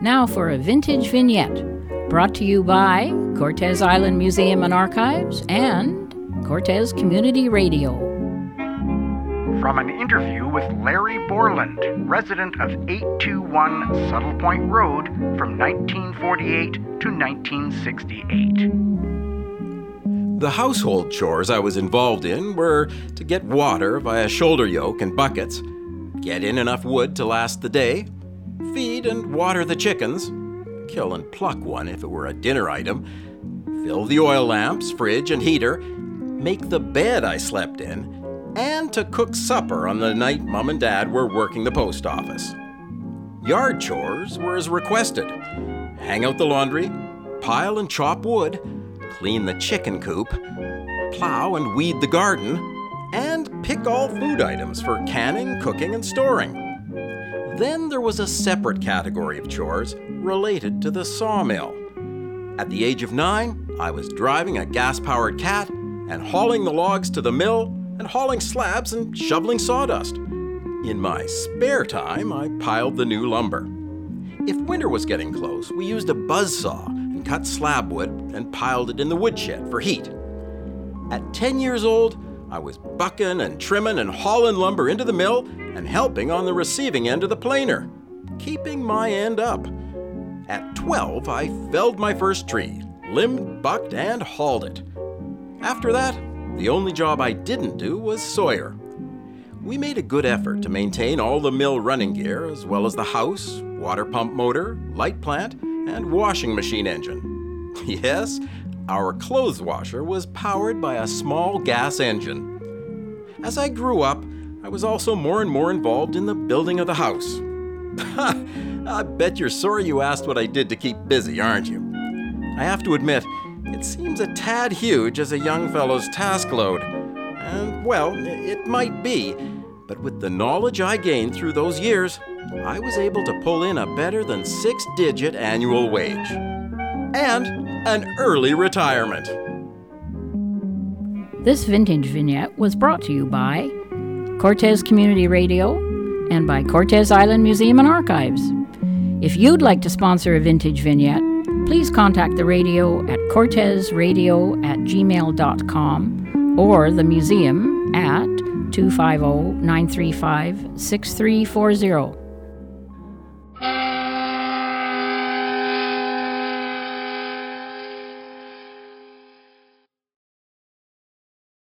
Now for a vintage vignette brought to you by Cortes Island Museum and Archives and Cortes Community Radio. From an interview with Larry Borland, resident of 821 Sutil Point Road from 1948 to 1968. The household chores I was involved in were to get water via shoulder yoke and buckets, get in enough wood to last the day, feed and water the chickens, kill and pluck one if it were a dinner item, fill the oil lamps, fridge, and heater, make the bed I slept in, and to cook supper on the night Mom and Dad were working the post office. Yard chores were as requested. Hang out the laundry, pile and chop wood, clean the chicken coop, plow and weed the garden, and pick all food items for canning, cooking, and storing. Then there was a separate category of chores related to the sawmill. At the age of nine, I was driving a gas powered cat and hauling the logs to the mill and hauling slabs and shoveling sawdust. In my spare time, I piled the new lumber. If winter was getting close, we used a buzz saw and cut slab wood and piled it in the woodshed for heat. At 10 years old, I was bucking and trimming and hauling lumber into the mill and helping on the receiving end of the planer, keeping my end up. At 12, I felled my first tree, limbed, bucked, and hauled it. After that, the only job I didn't do was Sawyer. We made a good effort to maintain all the mill running gear, as well as the house, water pump motor, light plant, and washing machine engine. Yes, our clothes washer was powered by a small gas engine. As I grew up, I was also more and more involved in the building of the house. I bet you're sorry you asked what I did to keep busy, aren't you? I have to admit, it seems a tad huge as a young fellow's task load. And, well, it might be, but with the knowledge I gained through those years, I was able to pull in a better than six digit annual wage. And an early retirement. This vintage vignette was brought to you by Cortes Community Radio and by Cortes Island Museum and Archives. If you'd like to sponsor a vintage vignette, please contact the radio at cortesradio at gmail.com or the museum at 250 935 6340.